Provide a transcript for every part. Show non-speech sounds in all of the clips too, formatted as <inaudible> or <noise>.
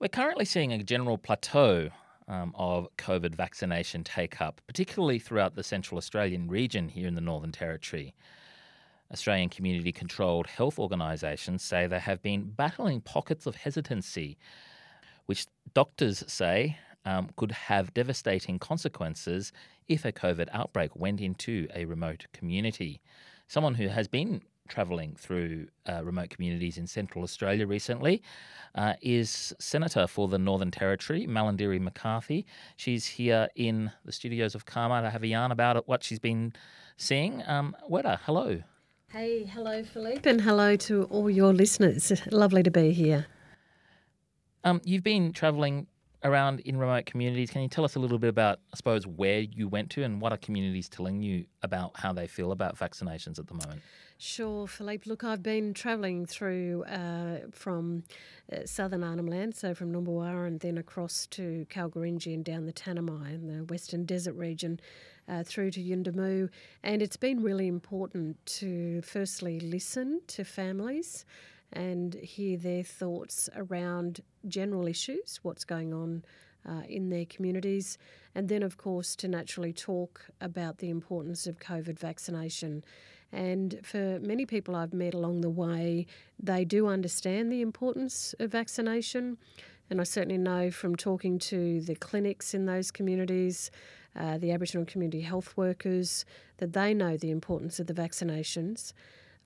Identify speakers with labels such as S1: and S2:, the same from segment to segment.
S1: We're currently seeing a general plateau um, of COVID vaccination take up, particularly throughout the Central Australian region here in the Northern Territory. Australian community controlled health organisations say they have been battling pockets of hesitancy, which doctors say um, could have devastating consequences if a COVID outbreak went into a remote community. Someone who has been travelling through uh, remote communities in central Australia recently uh, is Senator for the Northern Territory, Malarndirri McCarthy. She's here in the studios of CAAMA to have a yarn about what she's been seeing. Um, Werte, hello.
S2: Hey, hello, Philippe, and hello to all your listeners. Lovely to be here.
S1: Um, you've been travelling around in remote communities. Can you tell us a little bit about, I suppose, where you went to and what are communities telling you about how they feel about vaccinations at the moment?
S2: Sure, Philippe. Look, I've been travelling through uh, from uh, southern Arnhem Land, so from Numbulwar and then across to Kalkarindji and down the Tanami and the Western Desert region uh, through to Yuendumu. And it's been really important to firstly listen to families and hear their thoughts around general issues, what's going on uh, in their communities, and then, of course, to naturally talk about the importance of COVID vaccination. And for many people I've met along the way, they do understand the importance of vaccination. And I certainly know from talking to the clinics in those communities, uh, the Aboriginal community health workers, that they know the importance of the vaccinations.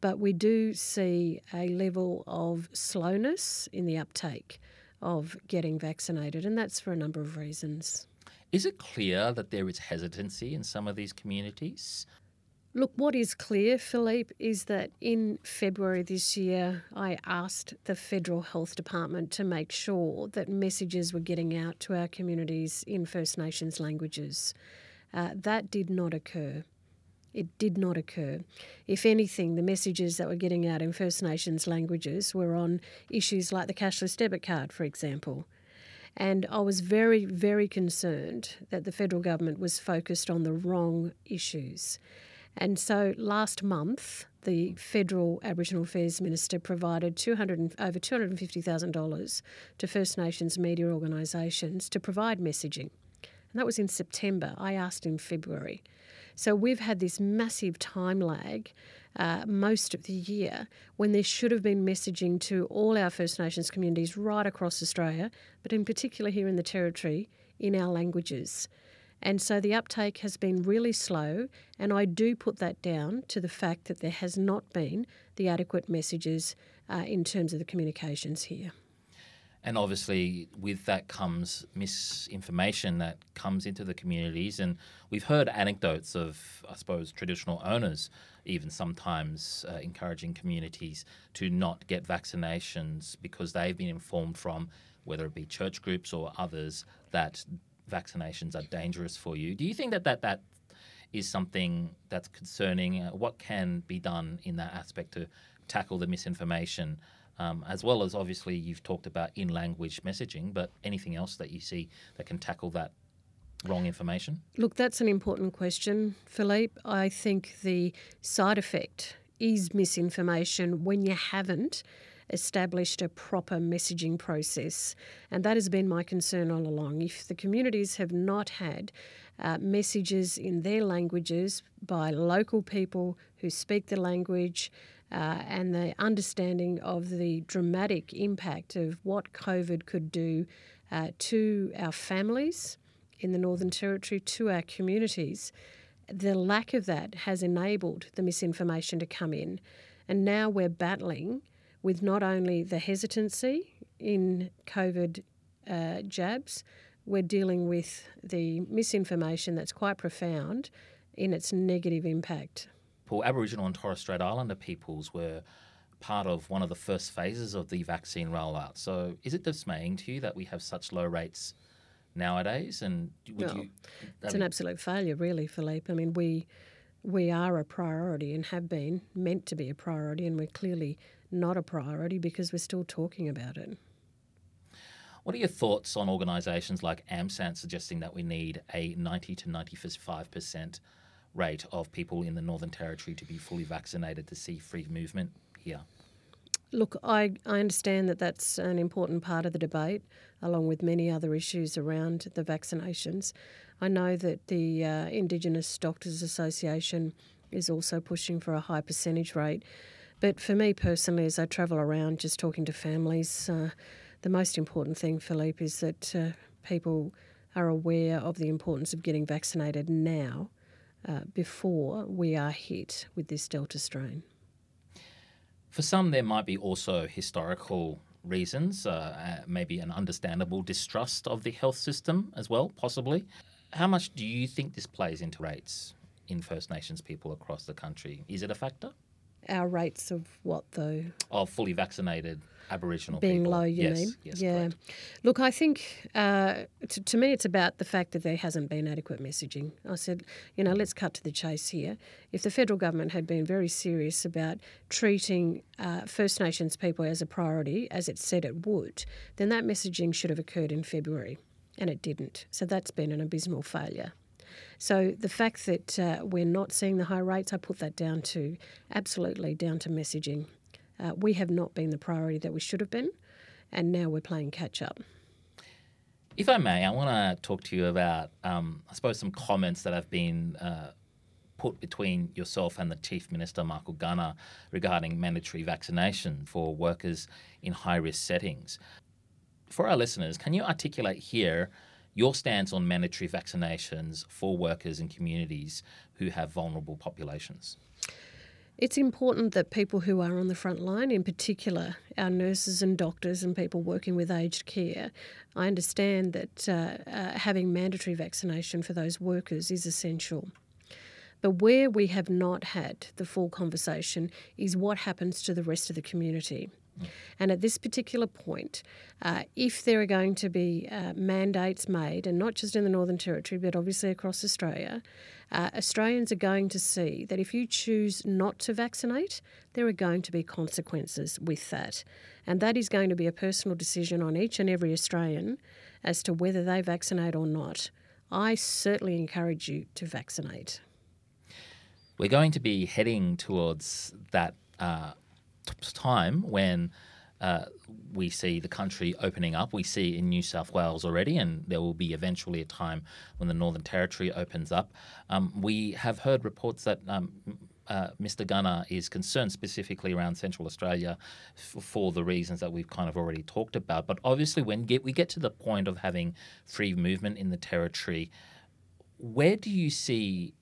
S2: But we do see a level of slowness in the uptake of getting vaccinated, and that's for a number of reasons.
S1: Is it clear that there is hesitancy in some of these communities?
S2: Look, what is clear, Philippe, is that in February this year, I asked the Federal Health Department to make sure that messages were getting out to our communities in First Nations languages. Uh, that did not occur. It did not occur. If anything, the messages that were getting out in First Nations languages were on issues like the cashless debit card, for example. And I was very, very concerned that the federal government was focused on the wrong issues. And so last month, the federal Aboriginal Affairs Minister provided 200, over $250,000 to First Nations media organisations to provide messaging. And that was in September. I asked in February. So we've had this massive time lag uh, most of the year when there should have been messaging to all our First Nations communities right across Australia, but in particular here in the Territory in our languages. And so the uptake has been really slow, and I do put that down to the fact that there has not been the adequate messages uh, in terms of the communications here.
S1: And obviously, with that comes misinformation that comes into the communities. And we've heard anecdotes of, I suppose, traditional owners even sometimes uh, encouraging communities to not get vaccinations because they've been informed from whether it be church groups or others that vaccinations are dangerous for you. Do you think that that, that is something that's concerning? Uh, what can be done in that aspect to tackle the misinformation? Um, as well as obviously you've talked about in language messaging, but anything else that you see that can tackle that wrong information?
S2: Look, that's an important question, Philippe. I think the side effect is misinformation when you haven't established a proper messaging process. And that has been my concern all along. If the communities have not had uh, messages in their languages by local people who speak the language, uh, and the understanding of the dramatic impact of what COVID could do uh, to our families in the Northern Territory, to our communities, the lack of that has enabled the misinformation to come in. And now we're battling with not only the hesitancy in COVID uh, jabs, we're dealing with the misinformation that's quite profound in its negative impact.
S1: Paul, Aboriginal and Torres Strait Islander peoples were part of one of the first phases of the vaccine rollout. So, is it dismaying to you that we have such low rates nowadays? And would no, you?
S2: It's an absolute failure, really, Philippe. I mean, we we are a priority and have been meant to be a priority, and we're clearly not a priority because we're still talking about it.
S1: What are your thoughts on organisations like AMSANT suggesting that we need a 90 to 95 percent rate of people in the Northern Territory to be fully vaccinated to see free movement here?
S2: Look, I, I understand that that's an important part of the debate, along with many other issues around the vaccinations. I know that the uh, Indigenous Doctors Association is also pushing for a high percentage rate. But for me personally, as I travel around just talking to families, uh, the most important thing, Philippe, is that uh, people are aware of the importance of getting vaccinated now uh, before we are hit with this Delta strain.
S1: For some, there might be also historical reasons, uh, uh, maybe an understandable distrust of the health system as well, possibly. How much do you think this plays into rates in First Nations people across the country? Is it a factor?
S2: Our rates of what though?
S1: Of fully vaccinated Aboriginal
S2: being
S1: people.
S2: low, you
S1: yes,
S2: mean?
S1: Yes,
S2: yeah.
S1: correct.
S2: Look, I think uh, to, to me it's about the fact that there hasn't been adequate messaging. I said, you know, let's cut to the chase here. If the federal government had been very serious about treating uh, First Nations people as a priority, as it said it would, then that messaging should have occurred in February, and it didn't. So that's been an abysmal failure. So the fact that uh, we're not seeing the high rates, I put that down to absolutely down to messaging. Uh, we have not been the priority that we should have been, and now we're playing catch up.
S1: If I may, I want to talk to you about, um, I suppose, some comments that have been uh, put between yourself and the Chief Minister, Michael Gunner, regarding mandatory vaccination for workers in high risk settings. For our listeners, can you articulate here your stance on mandatory vaccinations for workers in communities who have vulnerable populations?
S2: It's important that people who are on the front line, in particular our nurses and doctors and people working with aged care, I understand that uh, uh, having mandatory vaccination for those workers is essential. But where we have not had the full conversation is what happens to the rest of the community. And at this particular point, uh, if there are going to be uh, mandates made, and not just in the Northern Territory, but obviously across Australia, uh, Australians are going to see that if you choose not to vaccinate, there are going to be consequences with that. And that is going to be a personal decision on each and every Australian as to whether they vaccinate or not. I certainly encourage you to vaccinate.
S1: We're going to be heading towards that uh, time when uh, we see the country opening up. We see in New South Wales already, and there will be eventually a time when the Northern Territory opens up. Um, we have heard reports that um, uh, Mr. Gunner is concerned specifically around Central Australia f- for the reasons that we've kind of already talked about. But obviously, when get, we get to the point of having free movement in the territory, where do you see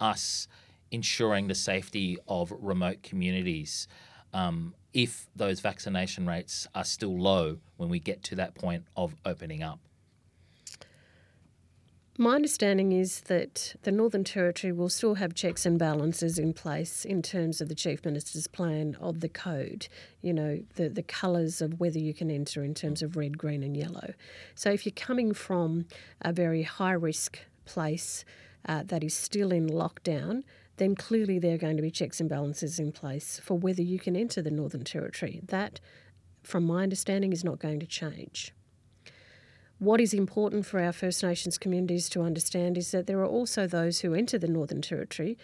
S1: us ensuring the safety of remote communities? Um, if those vaccination rates are still low when we get to that point of opening up?
S2: My understanding is that the Northern Territory will still have checks and balances in place in terms of the Chief Minister's plan of the code, you know, the, the colours of whether you can enter in terms of red, green, and yellow. So if you're coming from a very high risk place uh, that is still in lockdown, then clearly there are going to be checks and balances in place for whether you can enter the Northern Territory. That, from my understanding, is not going to change. What is important for our First Nations communities to understand is that there are also those who enter the Northern Territory,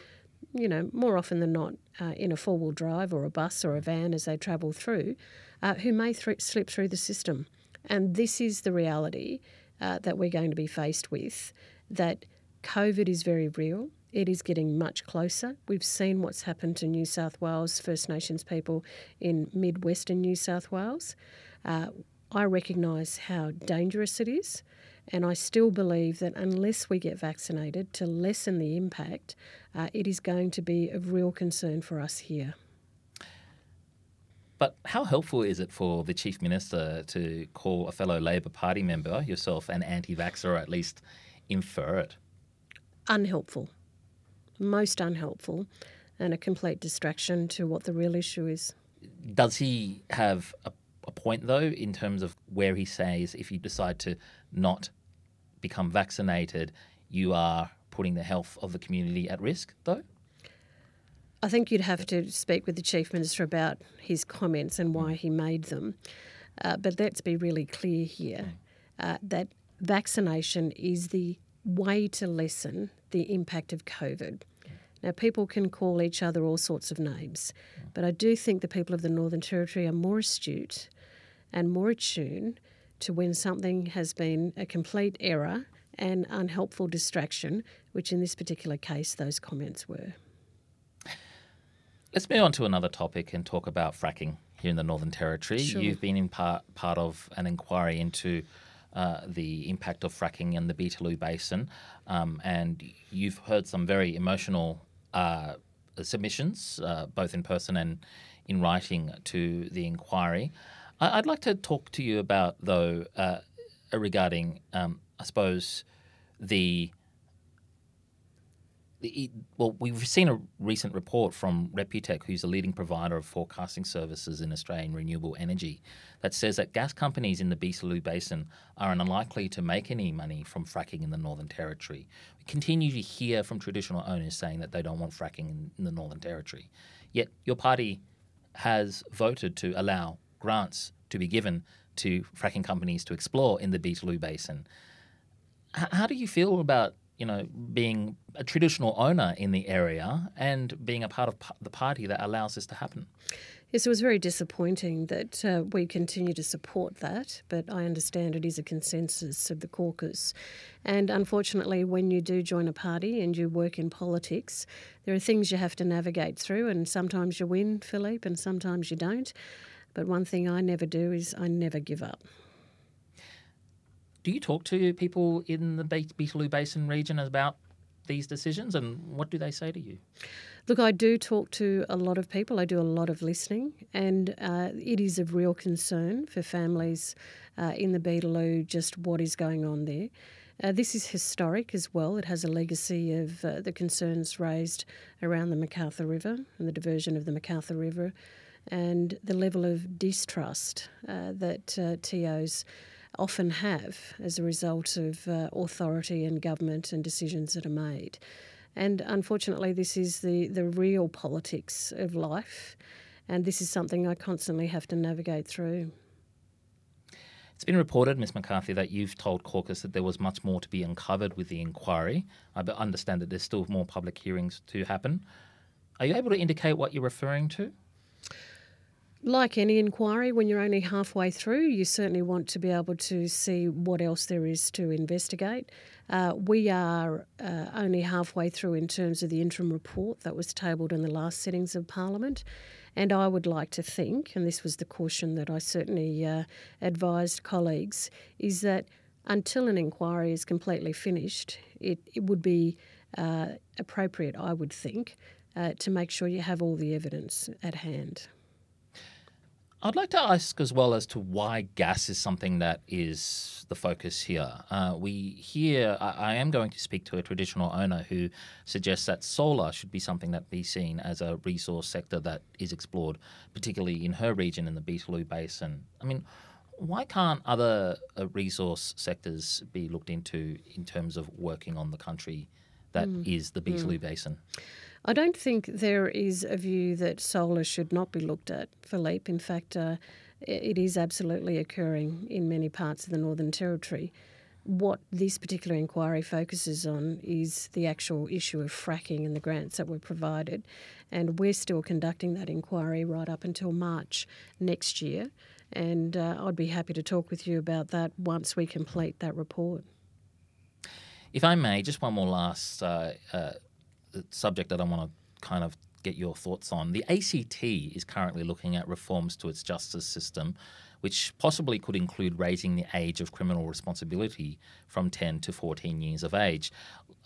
S2: you know, more often than not uh, in a four wheel drive or a bus or a van as they travel through, uh, who may th- slip through the system. And this is the reality uh, that we're going to be faced with that COVID is very real. It is getting much closer. We've seen what's happened to New South Wales First Nations people in mid Western New South Wales. Uh, I recognise how dangerous it is, and I still believe that unless we get vaccinated to lessen the impact, uh, it is going to be of real concern for us here.
S1: But how helpful is it for the Chief Minister to call a fellow Labor Party member, yourself, an anti vaxxer, or at least infer it?
S2: Unhelpful. Most unhelpful, and a complete distraction to what the real issue is.
S1: Does he have a, a point, though, in terms of where he says if you decide to not become vaccinated, you are putting the health of the community at risk, though?
S2: I think you'd have to speak with the Chief Minister about his comments and why he made them. Uh, but let's be really clear here uh, that vaccination is the way to lessen the impact of COVID. Now, people can call each other all sorts of names, but I do think the people of the Northern Territory are more astute and more attuned to when something has been a complete error and unhelpful distraction, which in this particular case, those comments were.
S1: Let's move on to another topic and talk about fracking here in the Northern Territory.
S2: Sure.
S1: You've been in part part of an inquiry into uh, the impact of fracking in the Beetaloo Basin, um, and you've heard some very emotional uh, submissions, uh, both in person and in writing, to the inquiry. I- would like to talk to you about, though, uh, regarding, um, I suppose, the well, we've seen a recent report from RepuTex, who's a leading provider of forecasting services in Australian renewable energy, that says that gas companies in the Beetaloo Basin are unlikely to make any money from fracking in the Northern Territory. We continue to hear from traditional owners saying that they don't want fracking in, in the Northern Territory. Yet your party has voted to allow grants to be given to fracking companies to explore in the Beetaloo Basin. H- how do you feel about you know, being a traditional owner in the area and being a part of the party that allows this to happen.
S2: Yes, it was very disappointing that uh, we continue to support that, but I understand it is a consensus of the caucus. And unfortunately, when you do join a party and you work in politics, there are things you have to navigate through, and sometimes you win, Philippe, and sometimes you don't. But one thing I never do is I never give up
S1: do you talk to people in the Beetaloo Basin region about these decisions and what do they say to you?
S2: Look, I do talk to a lot of people. I do a lot of listening, and uh, it is of real concern for families uh, in the Beetaloo just what is going on there. Uh, this is historic as well. It has a legacy of uh, the concerns raised around the McArthur River and the diversion of the McArthur River, and the level of distrust uh, that uh, TOs often have as a result of uh, authority and government and decisions that are made. And unfortunately, this is the, the real politics of life, and this is something I constantly have to navigate through.
S1: It's been reported, Ms. McCarthy, that you've told caucus that there was much more to be uncovered with the inquiry. I understand that there's still more public hearings to happen. Are you able to indicate what you're referring to?
S2: Like any inquiry, when you're only halfway through, you certainly want to be able to see what else there is to investigate. Uh, we are uh, only halfway through in terms of the interim report that was tabled in the last sittings of Parliament. And I would like to think, and this was the caution that I certainly uh, advised colleagues, is that until an inquiry is completely finished, it, it would be uh, appropriate, I would think, uh, to make sure you have all the evidence at hand.
S1: I'd like to ask as well as to why gas is something that is the focus here. Uh, we hear, I, I, am going to speak to a traditional owner who suggests that solar should be something that be seen as a resource sector that is explored, particularly in her region in the Beetaloo Basin. I mean, why can't other uh, resource sectors be looked into in terms of working on the country that mm. is the Beetaloo mm. Basin?
S2: I don't think there is a view that solar should not be looked at, Philippe. In fact, uh, it is absolutely occurring in many parts of the Northern Territory. What this particular inquiry focuses on is the actual issue of fracking and the grants that were provided. And we're still conducting that inquiry right up until March next year. And uh, I'd be happy to talk with you about that once we complete that report.
S1: If I may, just one more last uh, uh subject that I want to kind of get your thoughts on. The ACT is currently looking at reforms to its justice system, which possibly could include raising the age of criminal responsibility from 10 to 14 years of age.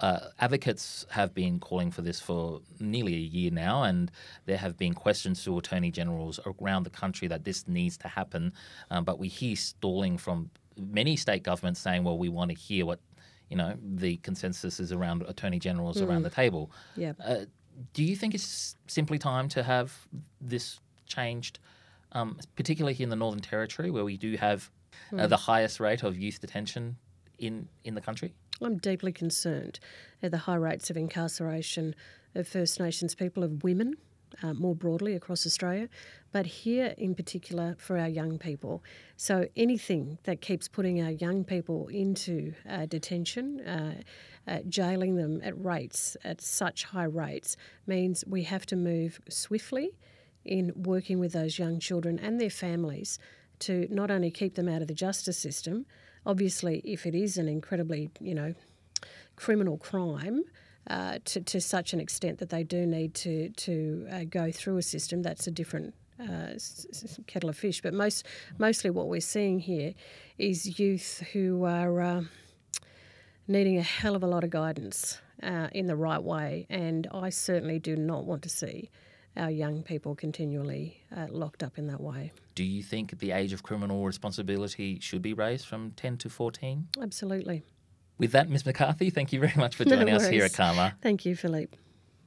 S1: Uh, advocates have been calling for this for nearly a year now, and there have been questions to attorney generals around the country that this needs to happen. Um, but we hear stalling from many state governments saying, well, we want to hear what you know the consensus is around attorney generals mm. around the table.
S2: Yeah. Uh,
S1: do you think it's simply time to have this changed, um, particularly here in the Northern Territory, where we do have mm. uh, hmm. the highest rate of youth detention in in the country?
S2: I'm deeply concerned at the high rates of incarceration of First Nations people, of women uh, more broadly across Australia, but here in particular for our young people. So anything that keeps putting our young people into uh, detention, uh, uh, jailing them at rates, at such high rates, means we have to move swiftly in working with those young children and their families to not only keep them out of the justice system, obviously, if it is an incredibly, you know, criminal crime, uh, to, to such an extent that they do need to to uh, go through a system that's a different uh, kettle of fish. But most mostly what we're seeing here is youth who are uh, needing a hell of a lot of guidance uh, in the right way, and I certainly do not want to see our young people continually uh, locked up in that way.
S1: Do you think the age of criminal responsibility should be raised from 10 to 14?
S2: Absolutely.
S1: With that, Ms. McCarthy, thank you very much for <laughs> joining
S2: no
S1: us here at CAAMA.
S2: Thank you, Philippe.